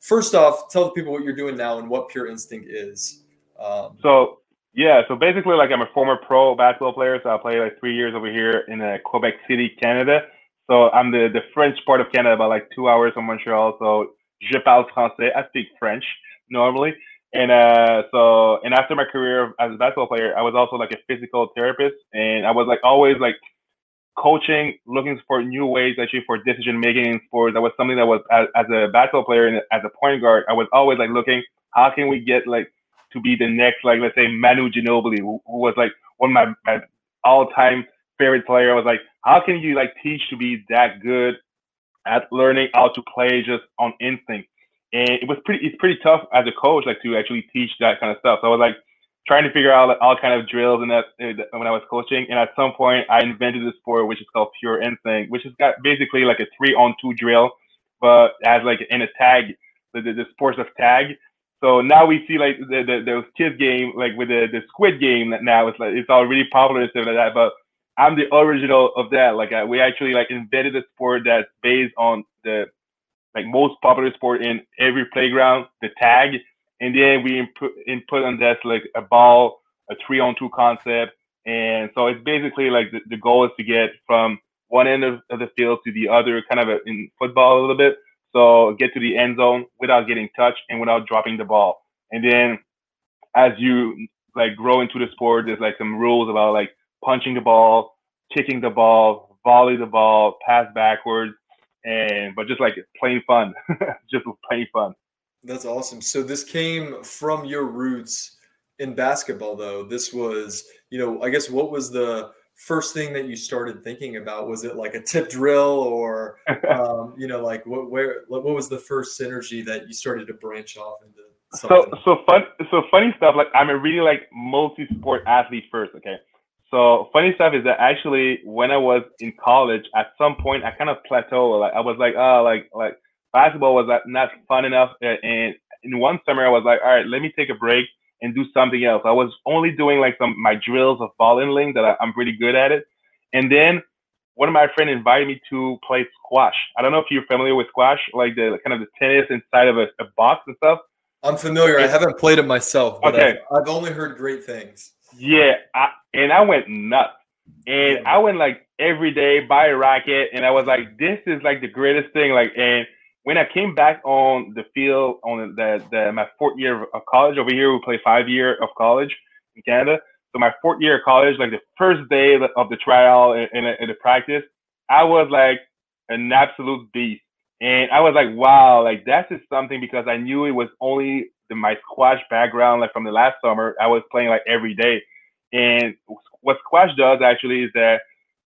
first off, tell the people what you're doing now and what PurInstinct is. Um, so yeah, so basically, like I'm a former pro basketball player, so I played like three years over here in uh, Quebec City, Canada. So I'm the the French part of Canada, about like two hours from Montreal. So je parle français. I speak French normally. And uh, so, and after my career as a basketball player, I was also like a physical therapist, and I was like always like coaching, looking for new ways actually for decision making in sports. That was something that was as, as a basketball player and as a point guard, I was always like looking how can we get like to be the next like let's say Manu Ginobili, who, who was like one of my, my all time favorite player. I was like, how can you like teach to be that good at learning how to play just on instinct? and it was pretty it's pretty tough as a coach like to actually teach that kind of stuff so i was like trying to figure out all kind of drills and that when i was coaching and at some point i invented a sport which is called PurInstinct which is got basically like a three on two drill but as like in a tag the, the, the sports of tag. So now we see like the, the kids game like with the the squid game that now it's like it's all really popular and stuff like that but i'm the original of that. Like uh, we actually like invented a sport that's based on the like most popular sport in every playground, the tag, and then we input input on that like a ball, a three on two concept, and so it's basically like the, the goal is to get from one end of, of the field to the other, kind of a, in football a little bit. So get to the end zone without getting touched and without dropping the ball. And then as you like grow into the sport, there's like some rules about like punching the ball, kicking the ball, volley the ball, pass backwards, and but just like plain fun, just plain fun. That's awesome. So this came from your roots in basketball, though. This was, you know, I guess what was the first thing that you started thinking about? Was it like a tip drill, or um, you know, like what where what was the first synergy that you started to branch off into? Something? So so fun so funny stuff. Like I'm a really like multi sport athlete first. Okay, so funny stuff is that actually when I was in college, at some point I kind of plateaued. Like I was like, oh, like like basketball was not fun enough. Uh, and in one summer I was like, all right, let me take a break and do something else. I was only doing like some my drills of ball handling that I, I'm pretty good at it. And then one of my friends invited me to play squash. I don't know if you're familiar with squash, like the kind of the tennis inside of a, a box and stuff. I'm familiar. I haven't played it myself, but okay. I've, I've only heard great things. Yeah, I, and I went nuts. And I went like every day buy a racket, and I was like, "This is like the greatest thing!" Like, and when I came back on the field on the, the my fourth year of college over here, we play five year of college in Canada. So my fourth year of college, like the first day of the trial and, and the practice, I was like an absolute beast. And I was like, wow, like that's just something because I knew it was only the, my squash background, like from the last summer, I was playing like every day. And what squash does actually is that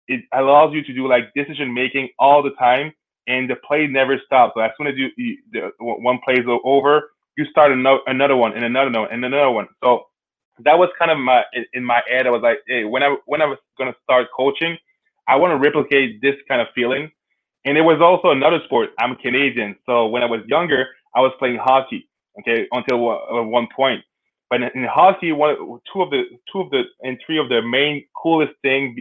it allows you to do like decision making all the time, and the play never stops. So as soon as you, you the, one play is over, you start another another one and another one and another one. So that was kind of my in my head. I was like, hey, when I when I was gonna start coaching, I want to replicate this kind of feeling. And it was also another sport. I'm Canadian, so when I was younger, I was playing hockey okay, until one point. But in, hockey, one two of the two of the and three of the main coolest thing.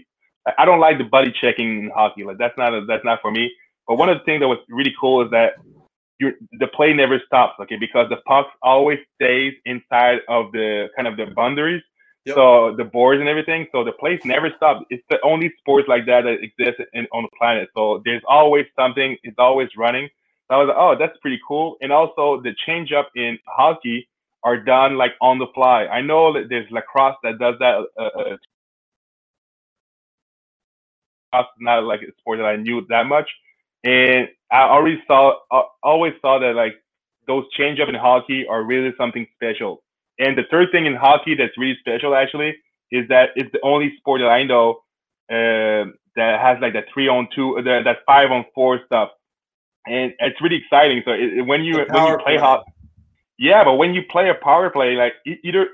I don't like the body checking in hockey. Like that's not a, that's not for me. But one of the things that was really cool is that you the play never stops. Okay, because the puck always stays inside of the kind of the boundaries. Yep. So the boards and everything. So the plays never stop. It's the only sports like that that exists in, on the planet. So there's always something. It's always running. I was like, oh, that's pretty cool. And also the change up in hockey are done like on the fly. I know that there's lacrosse that does that. Uh, uh, not like a sport that I knew that much, and I already saw, uh, always saw that like those change up in hockey are really something special. And the third thing in hockey that's really special actually is that it's the only sport that I know uh, that has like that three on two, uh, that five on four stuff and it's really exciting. So it, when you when you play hockey, yeah, but when you play a power play, like either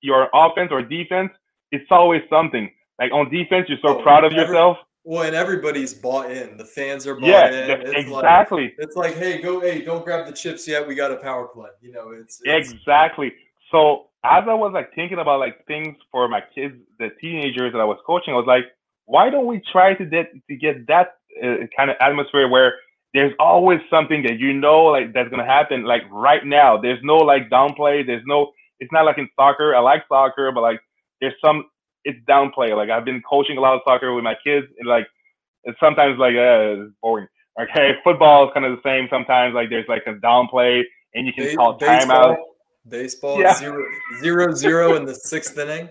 your offense or defense, it's always something. Like on defense, you're so oh, proud of every, yourself. Well, and everybody's bought in. The fans are bought yeah, in. It's exactly. Like, it's like, hey, go, hey, don't grab the chips yet. We got a power play. You know, it's, it's exactly. So as I was like thinking about like things for my kids, the teenagers that I was coaching, I was like, why don't we try to get to get that uh, kind of atmosphere where there's always something that you know like that's gonna happen like right now. There's no like downplay. There's no. It's not like in soccer. I like soccer, but like there's some. It's downplay. Like I've been coaching a lot of soccer with my kids, and like it's sometimes like uh, it's boring. Okay, football is kind of the same. Sometimes like there's like a downplay, and you can Base- call timeout. Baseball, yeah. zero, zero, zero in the sixth inning.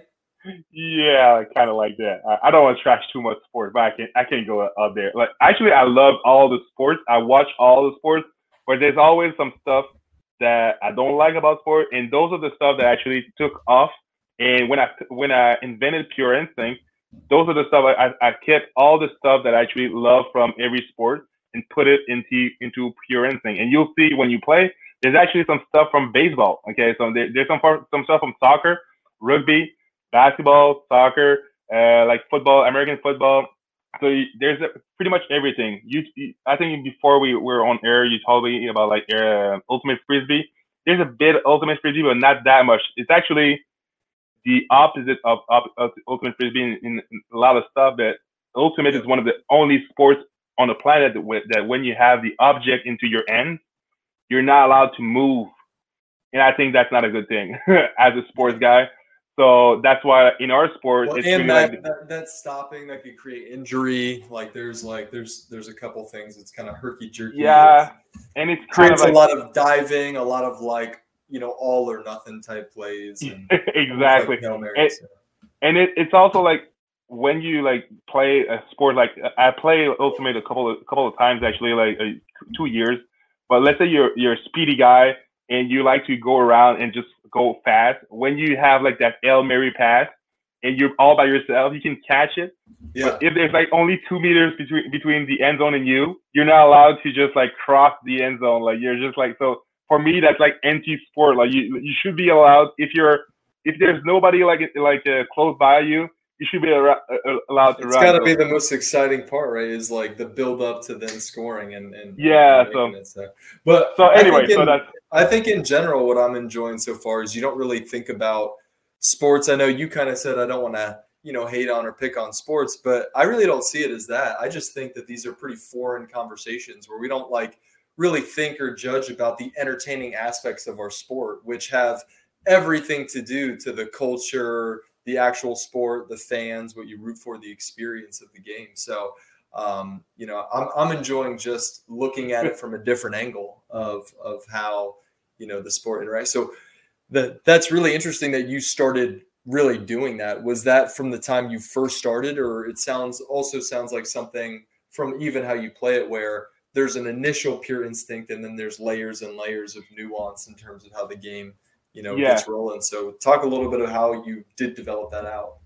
Yeah, kind of like that. I, I, don't want to trash too much sports, but I can I can't go up there. Like actually, I love all the sports. I watch all the sports, but there's always some stuff that I don't like about sport, and those are the stuff that actually took off. And when I when I invented PurInstinct, those are the stuff I, I kept all the stuff that I actually love from every sport and put it into into PurInstinct. And you'll see when you play, there's actually some stuff from baseball. Okay, so there, there's some some stuff from soccer, rugby basketball, soccer, uh, like football, American football. So there's pretty much everything. You, you, I think before we were on air, you told me about like uh, ultimate frisbee. There's a bit ultimate frisbee, but not that much. It's actually the opposite of, of, of ultimate frisbee in, in, a lot of stuff. That ultimate is one of the only sports on the planet that, that when you have the object into your end, you're not allowed to move. And I think that's not a good thing as a sports guy. So that's why in our sport, well, it's and that, like, that, that stopping that could create injury. Like there's like there's there's a couple things. It's kind of herky jerky. Yeah, and it creates like, a lot of diving, a lot of like you know all or nothing type plays. And exactly. Like and, and it, it's also like when you like play a sport like I play Ultimate a couple of a couple of times actually like uh, two years. But let's say you're you're a speedy guy and you like to go around and just go fast, when you have like that Hail Mary pass and you're all by yourself, you can catch it. Yeah. But if there's like only two meters between between the end zone and you, you're not allowed to just like cross the end zone. Like you're just like so. For me, that's like anti sport. Like you, you should be allowed if you're if there's nobody like like uh, close by you, you should be uh, allowed to it's run. It's got to be the most exciting part, right? Is like the build up to then scoring and, and yeah. So, it, so, but so anyway, in, so that's I think in general, what I'm enjoying so far is you don't really think about sports. I know you kind of said I don't want to you know hate on or pick on sports, but I really don't see it as that. I just think that these are pretty foreign conversations where we don't like really think or judge about the entertaining aspects of our sport, which have everything to do to the culture the actual sport, the fans, what you root for, the experience of the game. So, um, you know, I'm, I'm enjoying just looking at it from a different angle of, of how, you know, the sport interacts. So that that's really interesting that you started really doing that. Was that from the time you first started, or it sounds also sounds like something from even how you play it where there's an initial pure instinct and then there's layers and layers of nuance in terms of how the game you know yeah. gets rolling. So talk a little bit of how you did develop that out.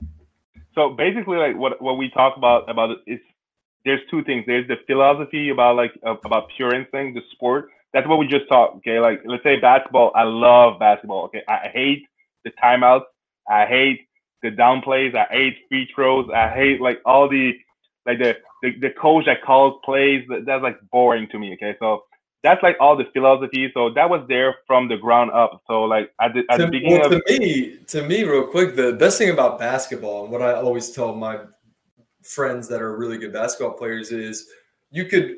So basically, like what what we talk about about is there's two things. There's the philosophy about like about PurInstinct, the sport. That's what we just talked. Okay, like let's say basketball. I love basketball. Okay, I hate the timeouts. I hate the downplays. I hate free throws. I hate like all the like the the, the coach that calls plays. That's like boring to me. Okay, so that's like all the philosophy. So that was there from the ground up. So like at the, at to, the beginning well, of- to me, to me, real quick, the best thing about basketball and what I always tell my friends that are really good basketball players is you could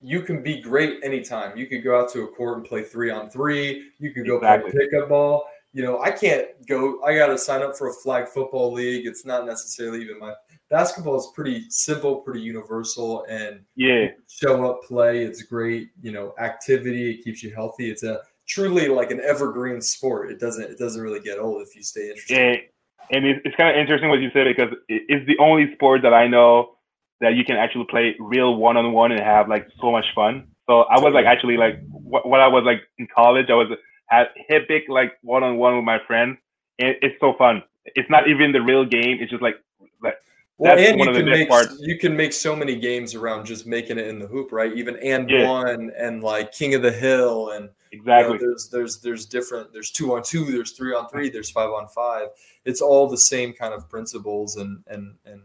you can be great anytime. You could go out to a court and play three on three. You could go exactly. play pickup ball. You know, I can't go. I got to sign up for a flag football league. It's not necessarily even my basketball is pretty simple, pretty universal, and yeah, show up, play. It's great, you know, activity. It keeps you healthy. It's a truly like an evergreen sport. It doesn't it doesn't really get old if you stay interested. Yeah, and it's kind of interesting what you said because it's the only sport that I know that you can actually play real one on one and have like so much fun. So I was like actually like when I was like in college, I was had epic like one on one with my friends. And it's so fun. It's not even the real game. It's just like like well, and you can make parts. you can make so many games around just making it in the hoop, right? Even and yeah. one and like King of the Hill and exactly. You know, there's there's there's different. There's two on two. There's three on three. There's five on five. It's all the same kind of principles and and and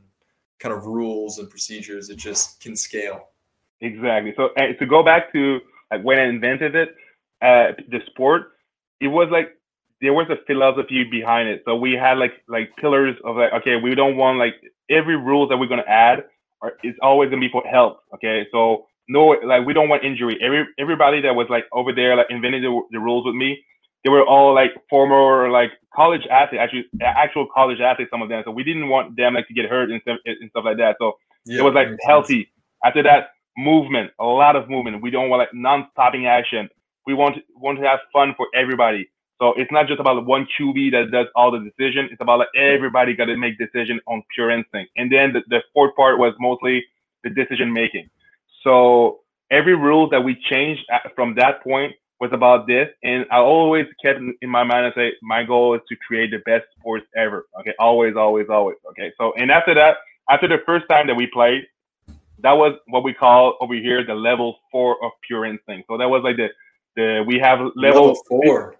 kind of rules and procedures. It just can scale. Exactly. So to go back to like when I invented it, uh, the sport, it was like there was a philosophy behind it. So we had like like pillars of like okay, we don't want like every rule that we're going to add are, is always going to be for health. Okay, so no, like we don't want injury. Every everybody that was like over there, like invented the, the rules with me, they were all like former like college athletes, actually actual college athletes, some of them. So we didn't want them like to get hurt and stuff and stuff like that. So yeah, it was like healthy. Sense. After that, movement, a lot of movement. We don't want like non-stopping action. We want want to have fun for everybody. So it's not just about one QB that does all the decision. It's about like everybody got to make decision on pure instinct. And then the, the fourth part was mostly the decision making. So every rule that we changed uh, from that point was about this. And I always kept in my mind and say, my goal is to create the best sports ever. Okay. Always, always, always. Okay. So, and after that, after the first time that we played, that was what we call over here the level four of PurInstinct. So that was like the, the we have level, level four.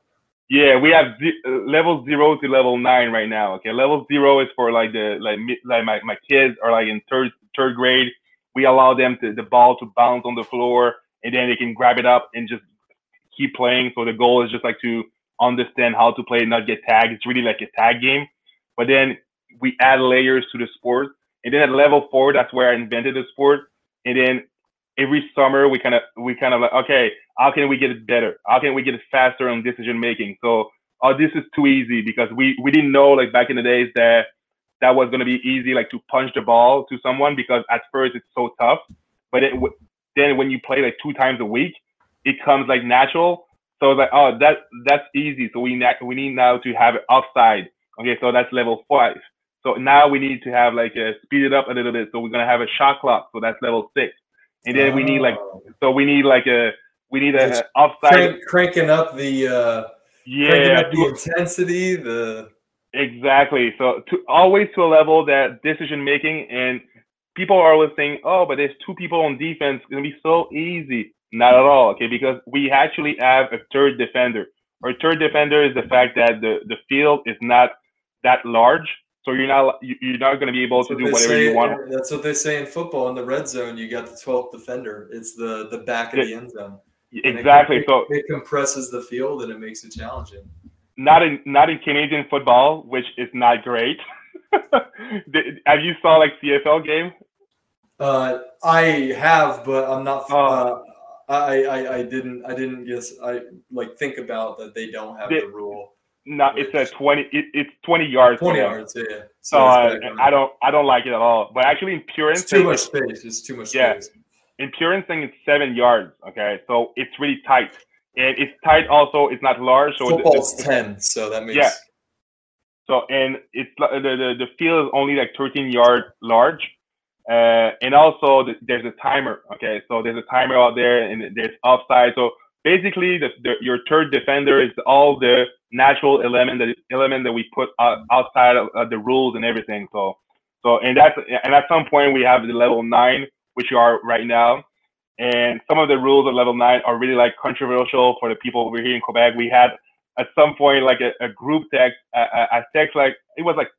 Yeah, we have z- uh, level zero to level nine right now. Okay, level zero is for like the like like my, my kids are like in third third grade. We allow them to the ball to bounce on the floor, and then they can grab it up and just keep playing. So the goal is just like to understand how to play, not get tagged. It's really like a tag game. But then we add layers to the sport, and then at level four, that's where I invented the sport. And then every summer we kind of we kind of like okay how can we get it better? How can we get it faster on decision making? So oh this is too easy because we we didn't know like back in the days that that was going to be easy like to punch the ball to someone because at first it's so tough but it, then when you play like two times a week it comes like natural. So it's like oh that that's easy. So we we need now to have it offside okay so that's level five. So now we need to have like a speed it up a little bit. So we're going to have a shot clock. So that's level six and then oh. we need like oh. so we need like a we need a, offside crank, cranking up the uh yeah up the intensity the exactly. So to always to a level that decision making and people are always saying oh but there's two people on defense. It's gonna be so easy. Not at all okay? Because we actually have a third defender. Our third defender is the fact that the the field is not that large so you're not you're not going to be able that's to do whatever say, you want. That's what they say in football. In the red zone, you got the 12th defender. It's the the back of it, the end zone. Exactly. It, so it compresses the field and it makes it challenging. Not in not in Canadian football, which is not great. have you saw like CFL game? Uh, I have, but I'm not. Oh. Uh, I, I I didn't I didn't guess I like think about that they don't have the, the rule no, it's a twenty. It, it's twenty yards. Twenty yards, yeah. So, uh, I don't, I don't like it at all. But actually, in pure it's too much space. It's too much yeah, space. In PurInstinct, it's seven yards. Okay, so it's really tight, and it's tight. Also, it's not large. So football's it's, ten, so that means yeah. So and it's the the, the field is only like thirteen yard large, uh, and also the, there's a timer. Okay, so there's a timer out there, and there's offside. So basically, the, the your third defender is all the natural element that element that we put outside of, of the rules and everything. So so and that's and at some point we have the level nine, which you are right now. And some of the rules of level nine are really like controversial for the people over here in Quebec. We had at some point like a, a group text, a, a, text like it was like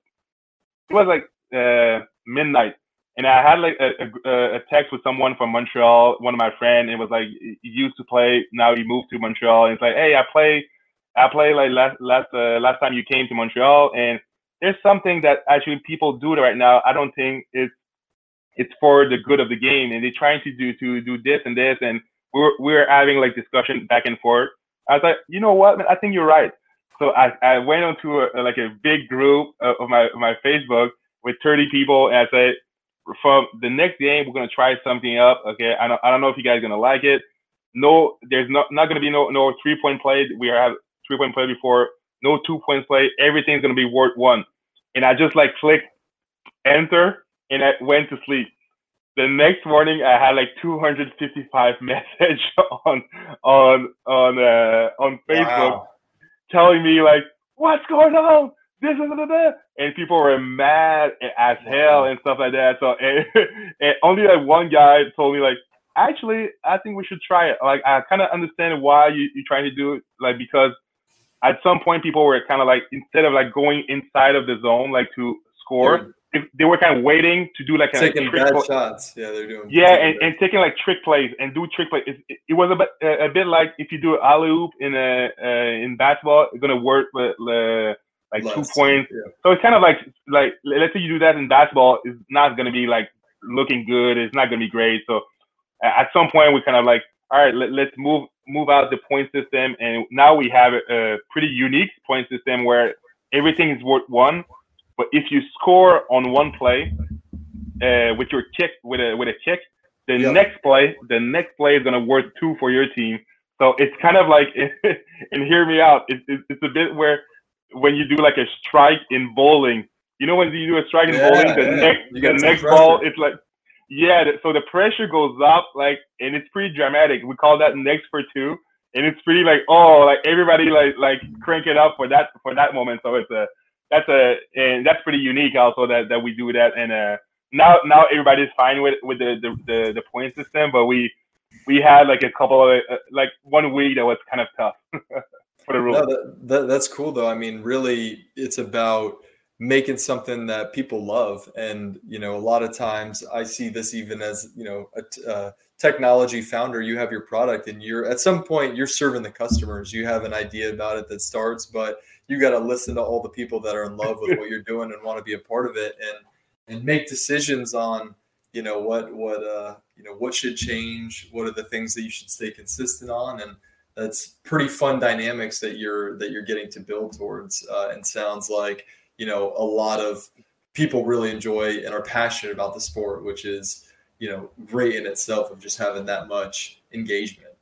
it was like uh, midnight, and I had like a, a, a, text with someone from Montreal, one of my friends. It was like he used to play, now he moved to Montreal. And it's like, hey, I play I played like last last uh, last time you came to Montreal, and there's something that actually people do right now. I don't think it's it's for the good of the game, and they're trying to do to do this and this, and we're we're having like discussion back and forth. I was like, you know what, man, I think you're right. So I, I went onto a, like a big group of my my Facebook with 30 people, and I said, from the next game, we're gonna try something up. Okay, I don't I don't know if you guys are gonna like it. No, there's not not gonna be no no three point play. We have three point play before, no two point play. Everything's gonna be word one. And I just like clicked enter and I went to sleep. The next morning I had like 255 message on on on uh, on Facebook wow. telling me like what's going on. This is the and people were mad as hell and stuff like that. So and, and only like one guy told me like actually I think we should try it. Like I kind of understand why you, you're trying to do it, like because at some point people were kind of like instead of like going inside of the zone like to score they, they were kind of waiting to do like taking bad play. shots. Yeah they're doing yeah and, and taking like trick plays and do trick plays it, it was a bit a bit like if you do alley oop in a uh, in basketball it's gonna work with uh, like Less, two points. Yeah. so it's kind of like like let's say you do that in basketball it's not gonna be like looking good it's not gonna be great. So at some point we kind of like, all right, let, let's move move out the point system, and now we have a, pretty unique point system where everything is worth one. But if you score on one play uh, with your kick with a with a kick, the yep. next play the next play is gonna worth two for your team. So it's kind of like, and hear me out. It's, it's a bit where when you do like a strike in bowling, you know when you do a strike in yeah, bowling, the yeah. next the next ball it's like yeah, so the pressure goes up, like, and it's pretty dramatic. We call that next for two, and it's pretty like, oh, like everybody like like crank it up for that for that moment. So it's a that's a and that's pretty unique also that that we do that. And uh, now now everybody's fine with with the the the, the point system, but we we had like a couple of uh, like one week that was kind of tough for the rules. No, that, that, that's cool though. I mean, really, it's about making something that people love. And you know a lot of times i see this even as you know a, a technology founder. You have your product and you're at some point you're serving the customers. You have an idea about it that starts but you got to listen to all the people that are in love with what you're doing and want to be a part of it and and make decisions on you know what what uh you know what should change what are the things that you should stay consistent on. And that's pretty fun dynamics that you're that you're getting to build towards uh, and sounds like you know a lot of people really enjoy and are passionate about the sport, which is you know great in itself of just having that much engagement.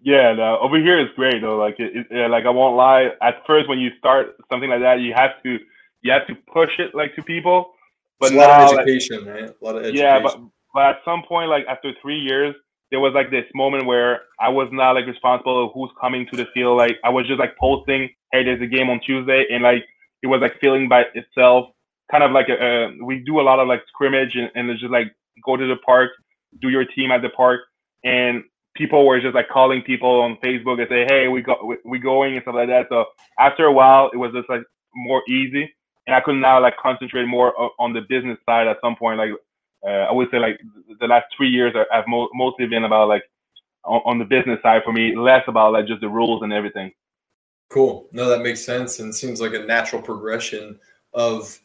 Yeah, no, over here is great though. Like it, it, like I won't lie. At first, when you start something like that, you have to you have to push it like to people. But it's a lot of education, like, right? A lot of education. Yeah, but but at some point, like after three years, there was like this moment where I was not like responsible of who's coming to the field. Like I was just like posting, hey, there's a game on Tuesday, and like it was like feeling by itself, kind of like a, a we do a lot of like scrimmage and, and just like go to the park, do your team at the park, and people were just like calling people on Facebook and say, hey, we go we going and stuff like that. So after a while, it was just like more easy, and I could now like concentrate more on the business side. At some point, like uh, I would say, like the last three years have mo- mostly been about like on, on the business side for me, less about like just the rules and everything. Cool. No, that makes sense and seems like a natural progression of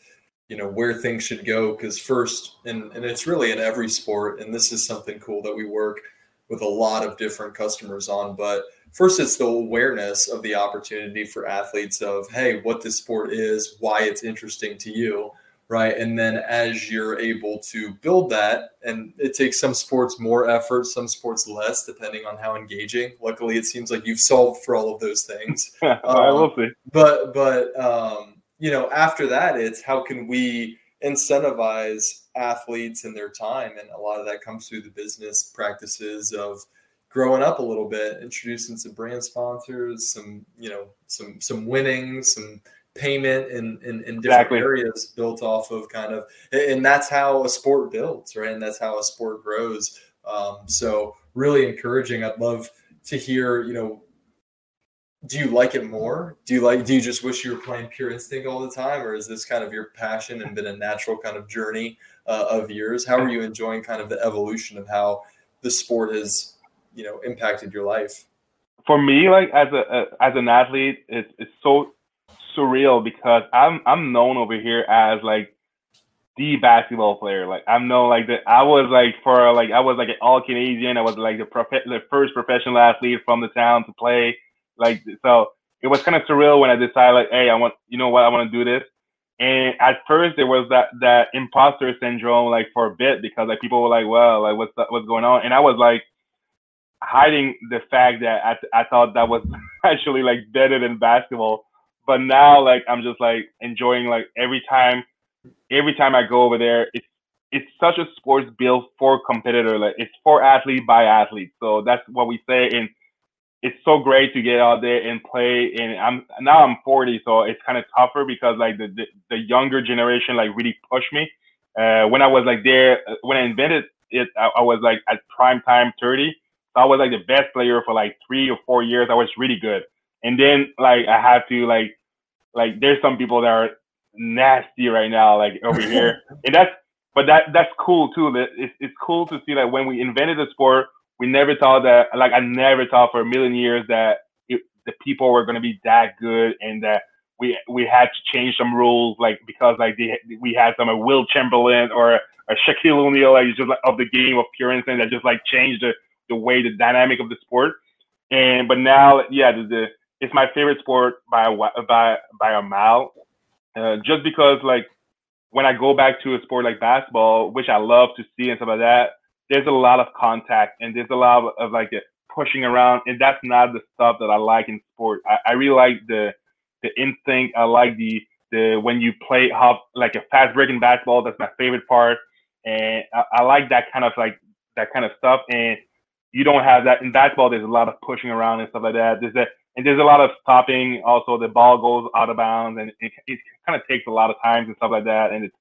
you know where things should go because first and and it's really in every sport and this is something cool that we work with a lot of different customers on but first it's the awareness of the opportunity for athletes of hey what this sport is why it's interesting to you right? And then as you're able to build that, and it takes some sports more effort, some sports less, depending on how engaging. Luckily, it seems like you've solved for all of those things. I will um, see. But but um, you know, after that, it's how can we incentivize athletes and their time, and a lot of that comes through the business practices of growing up a little bit, introducing some brand sponsors, some you know some some winning, some payment in, in, in different exactly. areas built off of kind of and that's how a sport builds right? And that's how a sport grows. Um, so really encouraging. I'd love to hear you know do you like it more? Do you like do you just wish you were playing PurInstinct all the time or is this kind of your passion and been a natural kind of journey uh, of yours? How are you enjoying kind of the evolution of how the sport has you know impacted your life? For me like as a, a as an athlete it's, it's so surreal because I'm I'm known over here as like the basketball player. Like I'm known like that. I was like for like I was like an all Canadian. I was like the prof- the first professional athlete from the town to play. Like so, it was kind of surreal when I decided like, hey, I want you know what I want to do this. And at first there was that that imposter syndrome like for a bit because like people were like, well, like what's what's going on? And I was like hiding the fact that I, I thought that was actually like better than basketball but now like I'm just like enjoying like every time every time I go over there it's it's such a sports built for competitor like it's for athlete by athlete. So that's what we say and it's so great to get out there and play and I'm now I'm 40 so it's kind of tougher because like the, the, the younger generation like really pushed me. Uh, when I was like there uh, when I invented it I, I was like at prime time 30 so I was like the best player for like three or four years. I was really good. And then like I had to like like there's some people that are nasty right now, like over here, and that's but that that's cool too. That it's it's cool to see that when we invented the sport, we never thought that like I never thought for a million years that it, the people were going to be that good and that we we had to change some rules like because like they, we had some a Wilt Chamberlain or a Shaquille O'Neal like just like of the game of PurInstinct that just like changed the the way the dynamic of the sport. And but now, yeah, the, the it's my favorite sport by a by by a mile, uh, just because like when I go back to a sport like basketball, which I love to see and stuff like that, there's a lot of contact and there's a lot of, of like pushing around, and that's not the stuff that I like in sport. I, I really like the the instinct. I like the the when you play how like a fast breaking basketball. That's my favorite part, and I, I like that kind of like that kind of stuff. And you don't have that in basketball. There's a lot of pushing around and stuff like that. There's a and there's a lot of stopping. Also, the ball goes out of bounds, and it, it kind of takes a lot of times and stuff like that. And it's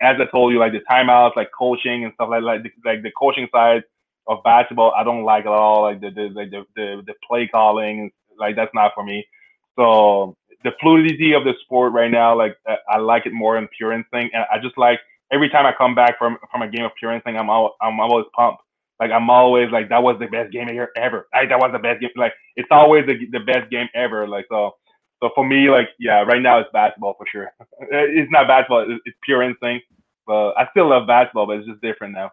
as I told you, like the timeouts, like coaching and stuff like like the, like the coaching side of basketball, I don't like at all. Like the the the, the, the play calling, like that's not for me. So the fluidity of the sport right now, like I like it more in PurInstinct, and I just like every time I come back from from a game of PurInstinct, I'm all, I'm always pumped. Like I'm always like that was the best game here ever. Like that was the best game. Like it's always the the best game ever. Like so. So for me, like yeah, right now it's basketball for sure. it's not basketball; it's PurInstinct. But I still love basketball, but it's just different now.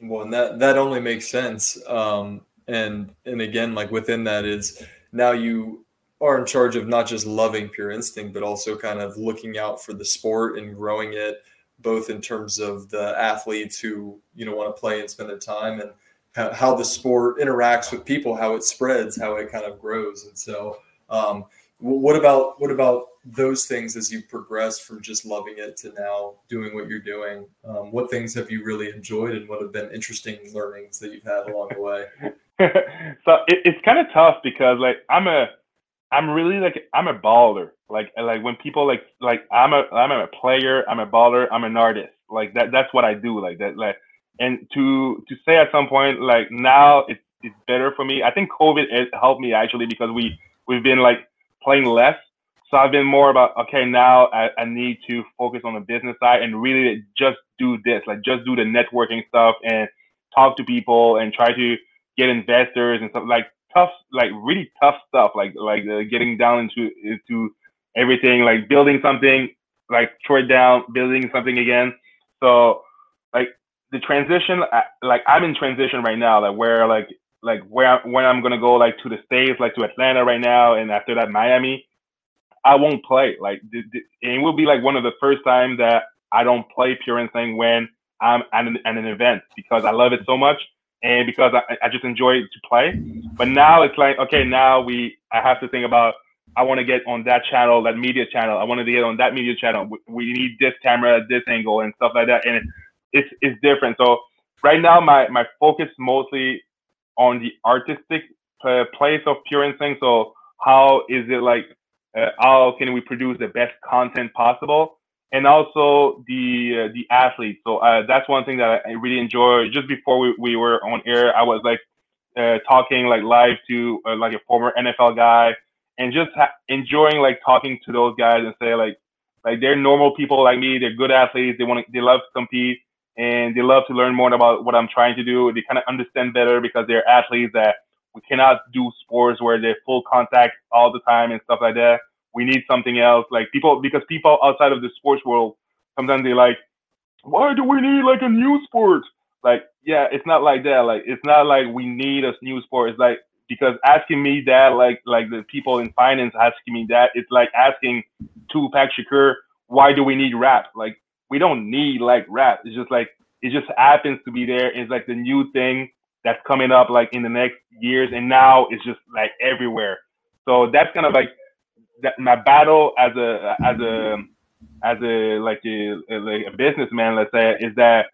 Well, and that that only makes sense. Um, and and again, like within that is now you are in charge of not just loving PurInstinct, but also kind of looking out for the sport and growing it, both in terms of the athletes who you know want to play and spend their time, and how, the sport interacts with people, how it spreads, how it kind of grows. And so, um, what about what about those things as you progress from just loving it to now doing what you're doing? Um, what things have you really enjoyed, and what have been interesting learnings that you've had along the way? so it, it's kind of tough because like I'm a I'm really like I'm a baller. Like like when people like like I'm a I'm a player. I'm a baller. I'm an artist. Like that. That's what I do. Like that. Like and to to say at some point like now it's it's better for me. I think COVID helped me actually because we we've been like playing less so I've been more about okay now I, I need to focus on the business side and really just do this, like just do the networking stuff and talk to people and try to get investors and stuff like tough, like really tough stuff, like like uh, getting down into into everything, like building something, like tore down, building something again. So like the transition, like I'm in transition right now, like where like like where when I'm gonna go like to the states, like to Atlanta right now, and after that Miami I won't play. Like it will be like one of the first times that I don't play PurInstinct when I'm at an, at an event because I love it so much and because I, I just enjoy to play. But now it's like okay, now we I have to think about I want to get on that channel, that media channel. I want to get on that media channel. We, we need this camera, this angle, and stuff like that. And it, it's it's different. So right now, my my focus mostly on the artistic uh, place of PurInstinct. So how is it like uh, how can we produce the best content possible and also the uh, the athletes so uh, that's one thing that i really enjoy. Just before we, we were on air i was like uh, talking like live to uh, like a former nfl guy and just ha- enjoying like talking to those guys and say like like they're normal people like me. They're good athletes. They want they love to compete and they love to learn more about what i'm trying to do. They kind of understand better because they're athletes that we cannot do sports where they're full contact all the time and stuff like that. We need something else. Like people, because people outside of the sports world, sometimes they like, why do we need like a new sport? Like, yeah, it's not like that. Like, it's not like we need a new sport. It's like because asking me that, like, like the people in finance asking me that, it's like asking Tupac Shakur, why do we need rap? Like, we don't need like rap. It's just like it just happens to be there. It's like the new thing that's coming up like in the next years, and now it's just like everywhere. So that's kind of like that, my battle as a as a as a like a, like a businessman, let's say, is that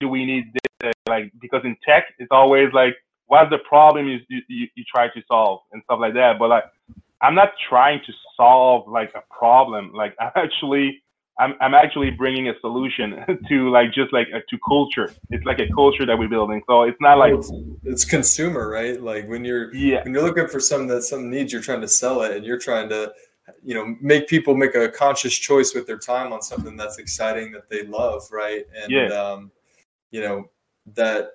do we need this? Uh, like because in tech, it's always like what's the problem you, you you try to solve and stuff like that. But like I'm not trying to solve like a problem. Like I actually I'm I'm actually bringing a solution to like just like a, to culture. It's like a culture that we're building. So it's not like it's, it's, consumer, right? Like when you're yeah when you're looking for something that some needs, you're trying to sell it, and you're trying to you know make people make a conscious choice with their time on something that's exciting that they love, right? And yeah. um, you know that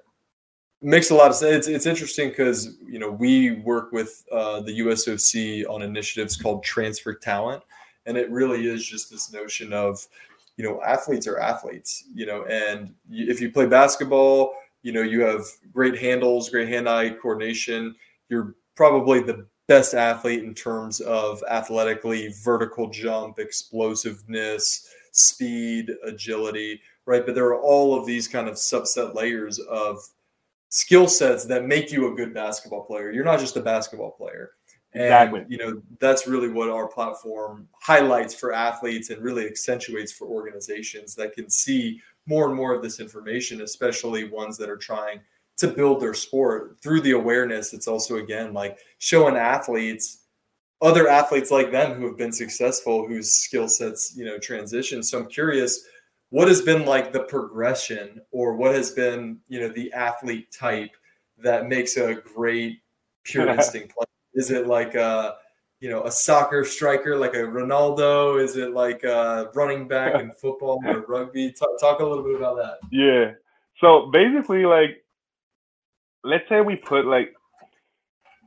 Makes a lot of sense. It's, it's interesting because you know we work with uh, the USOC on initiatives called Transfer Talent, and it really is just this notion of you know athletes are athletes, you know, and if you play basketball, you know you have great handles, great hand-eye coordination. You're probably the best athlete in terms of athletically vertical jump, explosiveness, speed, agility, right? But there are all of these kind of subset layers of skill sets that make you a good basketball player. You're not just a basketball player. And, exactly. you know, that's really what our platform highlights for athletes and really accentuates for organizations that can see more and more of this information, especially ones that are trying to build their sport through the awareness. It's also, again, like showing athletes, other athletes like them who have been successful, whose skill sets, you know, transition. So I'm curious what has been like the progression or what has been you know the athlete type that makes a great pure instinct player is it like a you know a soccer striker like a ronaldo? Is it like a running back in football or rugby? Talk, talk a little bit about that. Yeah. So basically like let's say we put like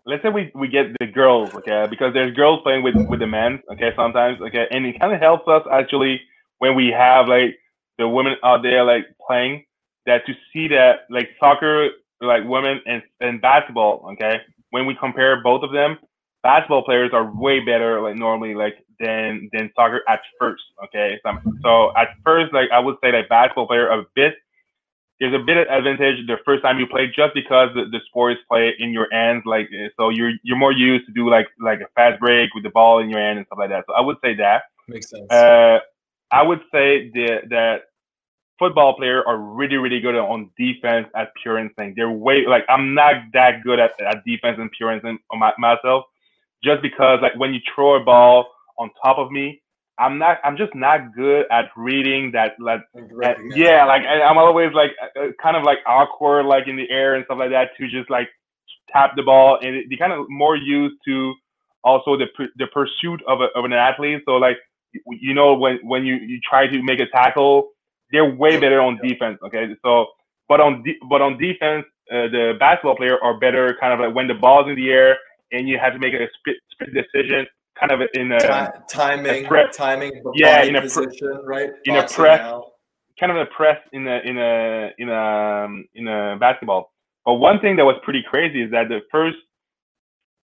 let's say we, we get the girls okay? Because there's girls playing with with the men okay sometimes okay? And it kind of helps us actually when we have like the women out there like playing that to see that like soccer like women and, and basketball okay when we compare both of them basketball players are way better like normally like than than soccer at first okay? So, so at first like i would say that basketball player a bit there's a bit of advantage the first time you play just because the, the sport is played in your hands like so you're you're more used to do like like a fast break with the ball in your hand and stuff like that. So i would say that. Makes sense. Uh, i would say that that football players are really, really good on defense at PurInstinct. They're way like I'm not that good at, at defense and PurInstinct on my, myself, just because like when you throw a ball on top of me, I'm not. I'm just not good at reading that. Like, at, yeah, like I'm always like uh, uh, kind of like awkward, like in the air and stuff like that, to just like tap the ball, and it, they kind of more used to also the the pursuit of a, of an athlete. So like you know when when you you try to make a tackle they're way better on defense. Okay, so but on de- but on defense, uh, the basketball player are better kind of like when the ball's in the air and you have to make a split, split decision, kind of in a T- timing, a timing, yeah, in a position, right, in a press, out. kind of a press in a in a in a um, in a basketball. But one thing that was pretty crazy is that the first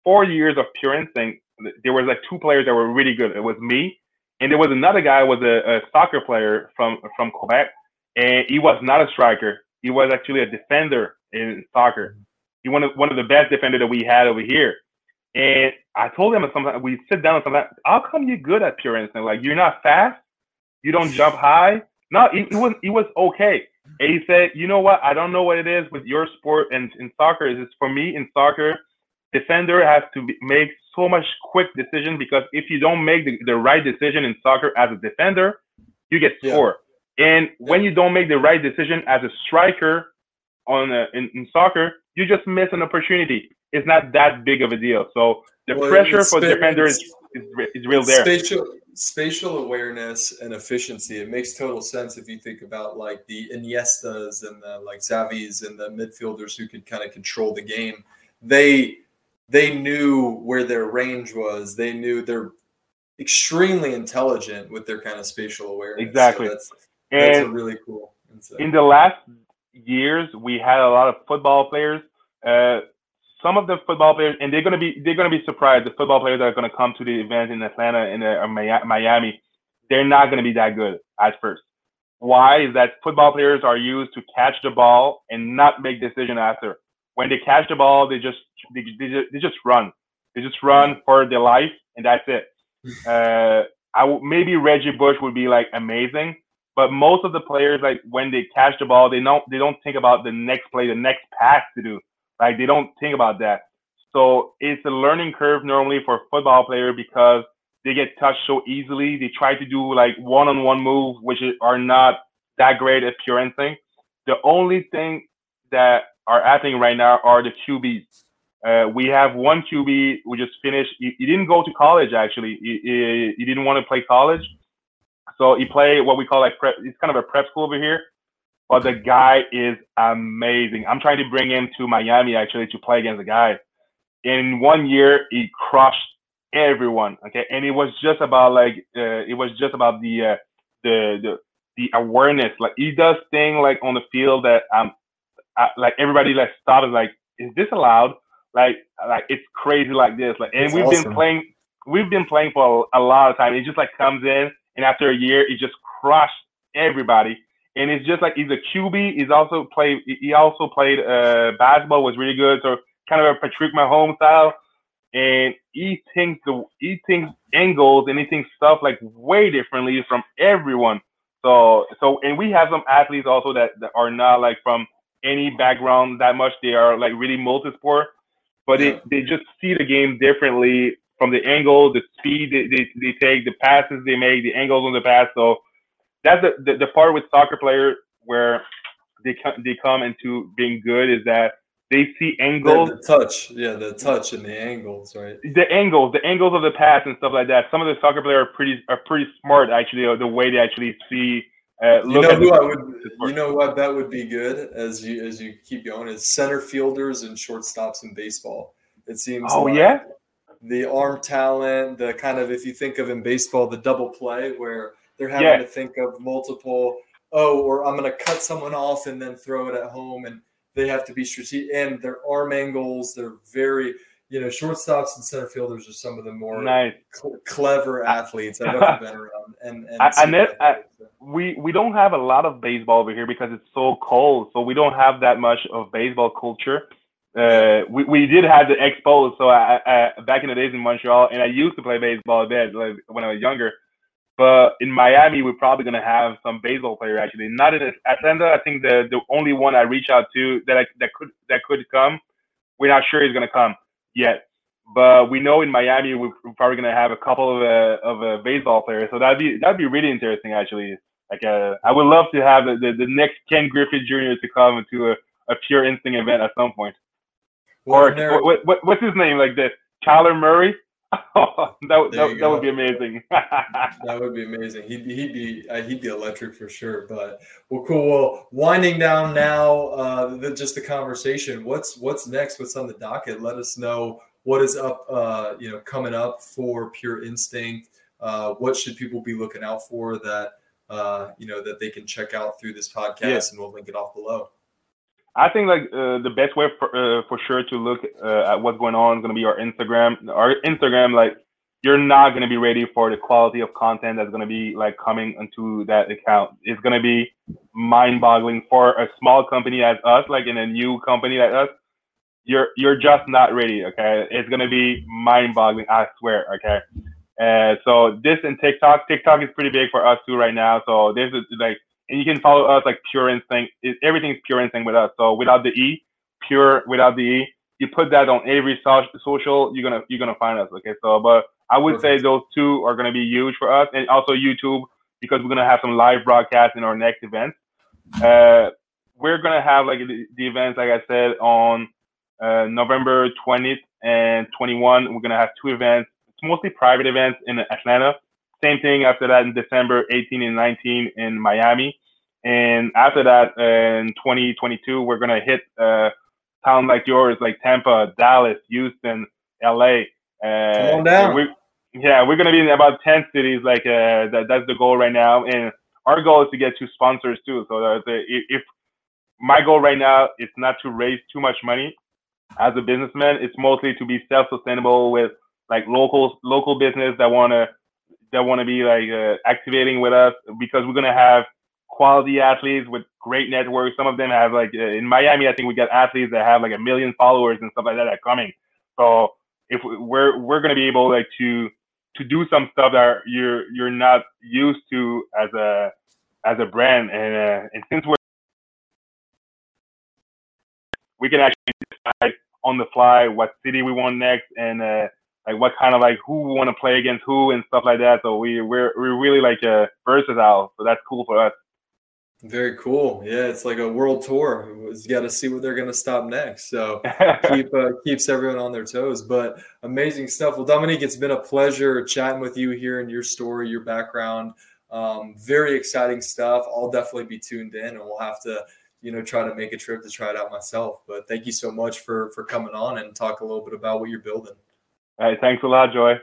four years of PurInstinct, there was like two players that were really good. It was me and there was another guy was a, a soccer player from from Quebec, and he was not a striker. He was actually a defender in soccer. He one of one of the best defenders that we had over here. And I told him sometimes we sit down and sometimes, how come you're good at PurInstinct? Like you're not fast, you don't jump high. No, he, he was he was okay. And he said, you know what? I don't know what it is with your sport and in soccer. Is for me in soccer, defender has to be, make so much quick decision because if you don't make the, the right decision in soccer as a defender, you get scored. Yeah. And when you don't make the right decision as a striker on a, in, in, soccer, you just miss an opportunity. It's not that big of a deal. So the well, pressure for the defender is, is, is real there. Spatial, spatial awareness and efficiency. It makes total sense if you think about like the Iniestas and the like Xavis and the midfielders who could kind of control the game. They they knew where their range was. They knew they're extremely intelligent with their kind of spatial awareness. Exactly. So that's, that's a really cool insight. In the last years, we had a lot of football players. Uh, some of the football players, and they're gonna be they're gonna be surprised. The football players that are gonna come to the event in Atlanta and uh, Miami, they're not gonna be that good at first. Why is that football players are used to catch the ball and not make decision after when they catch the ball, they just they, they, just, they just run. They just run for their life, and that's it. Uh, I w- maybe Reggie Bush would be like amazing, but most of the players like when they catch the ball, they don't they don't think about the next play, the next pass to do. Like they don't think about that. So it's a learning curve normally for a football player because they get touched so easily. They try to do like one-on-one move, which are not that great at PurInstinct. The only thing that are happening right now are the QBs. Uh, we have one QB who just finished. He, he didn't go to college actually. He, he, he, didn't want to play college, so he played what we call like prep. It's kind of a prep school over here. but the guy is amazing. I'm trying to bring him to Miami actually to play against the guy. In one year, he crushed everyone. Okay, and it was just about like uh, it was just about the uh, the the the awareness. Like he does thing like on the field that um I, like everybody like stops like is this allowed? Like like it's crazy like this. Like and we've awesome. been playing we've been playing for a, a lot of time. It just like comes in and after a year it just crushed everybody. And it's just like he's a QB. He's also played. He also played uh, basketball. Was really good. So kind of a Patrick Mahomes style. And he thinks the he thinks angles and he thinks stuff like way differently from everyone. So so and we have some athletes also that, that are not like from any background that much. They are like really multi-sport, but yeah. they, they just see the game differently from the angle, the speed they, they, they take, the passes they make, the angles on the pass. So that's the, the, the part with soccer players where they come, they come into being good is that they see angles. The, the, touch, yeah, the touch and the angles, right? The angles, the angles of the pass and stuff like that. Some of the soccer players are pretty are pretty smart actually. The way they actually see. Uh, you know who I would. You know what that would be good as you as you keep going is center fielders and shortstops in baseball. It seems. Oh like yeah. The arm talent, the kind of if you think of in baseball, the double play where they're having yeah. to think of multiple. Oh, or I'm going to cut someone off and then throw it at home, and they have to be strategic. And their arm angles, they're very, you know, shortstops and center fielders are some of the more nice. cl- clever athletes I've ever been around. And, and I, I, I, we we don't have a lot of baseball over here because it's so cold, so we don't have that much of baseball culture. Uh, we, we did have the Expos, so I, I, back in the days in Montreal, and I used to play baseball a bit like, when I was younger. But in Miami, we're probably gonna have some baseball player actually. Not in Atlanta. I think the the only one I reach out to that I, that could that could come. We're not sure he's gonna come yet, but we know in Miami we're probably gonna have a couple of uh, of uh, baseball players. So that'd be that'd be really interesting actually. Like uh, I would love to have the, the, the next Ken Griffey Jr. to come to a, a PurInstinct event at some point. Well, or what, what, what's his name? Like the Kyler Murray? that that, that, that would be amazing. that would be amazing. He'd, he'd be uh, he'd be electric for sure. But well, cool. Well, winding down now, uh, the, just the conversation. What's what's next? What's on the docket? Let us know what is up. Uh, you know, coming up for PurInstinct. Uh, what should people be looking out for that uh, you know that they can check out through this podcast, yeah. and we'll link it off below. I think like uh, the best way for, uh, for sure to look uh, at what's going on is going to be our Instagram. Our Instagram, like you're not going to be ready for the quality of content that's going to be like coming into that account. It's going to be mind-boggling for a small company as us, like in a new company like us. You're you're just not ready. Okay, it's going to be mind-boggling. I swear. Okay. Uh, so this and TikTok, TikTok is pretty big for us too right now. So this is like and you can follow us like PurInstinct. It, everything's PurInstinct with us. So without the E, Pure without the E. You put that on every social, you're gonna you're gonna find us. Okay, so but I would say those two are gonna be huge for us, and also YouTube because we're gonna have some live broadcasts in our next event. Uh, we're gonna have like the, the events, like I said, on uh, November 20th and 21. We're gonna have two events. It's mostly private events in Atlanta. Same thing after that in December 18 and 19 in Miami. And after that, uh, in 2022, we're going to hit uh, town like yours, like Tampa, Dallas, Houston, LA. Uh, Come on down. We, yeah, we're going to be in about 10 cities. Like uh, that, that's the goal right now. And our goal is to get two sponsors too. So that if my goal right now is not to raise too much money as a businessman, it's mostly to be self-sustainable with like local local business that want to that want to be like uh, activating with us because we're gonna have quality athletes with great networks. Some of them have like uh, in Miami, I think we got athletes that have like a million followers and stuff like that are coming. So if we're we're gonna be able like to to do some stuff that you're you're not used to as a as a brand, and uh, and since we're we can actually decide on the fly what city we want next and uh, like what kind of like who we want to play against who and stuff like that. So we we're we're really like a versatile. So that's cool for us. Very cool. Yeah, it's like a world tour. You got to see what they're going to stop next. So keep uh, keeps everyone on their toes. But amazing stuff. Well, Dominique, it's been a pleasure chatting with you, hearing your story, your background. Um, very exciting stuff. I'll definitely be tuned in, and we'll have to you know try to make a trip to try it out myself. But thank you so much for for coming on and talk a little bit about what you're building. All right, thanks a lot, Joy.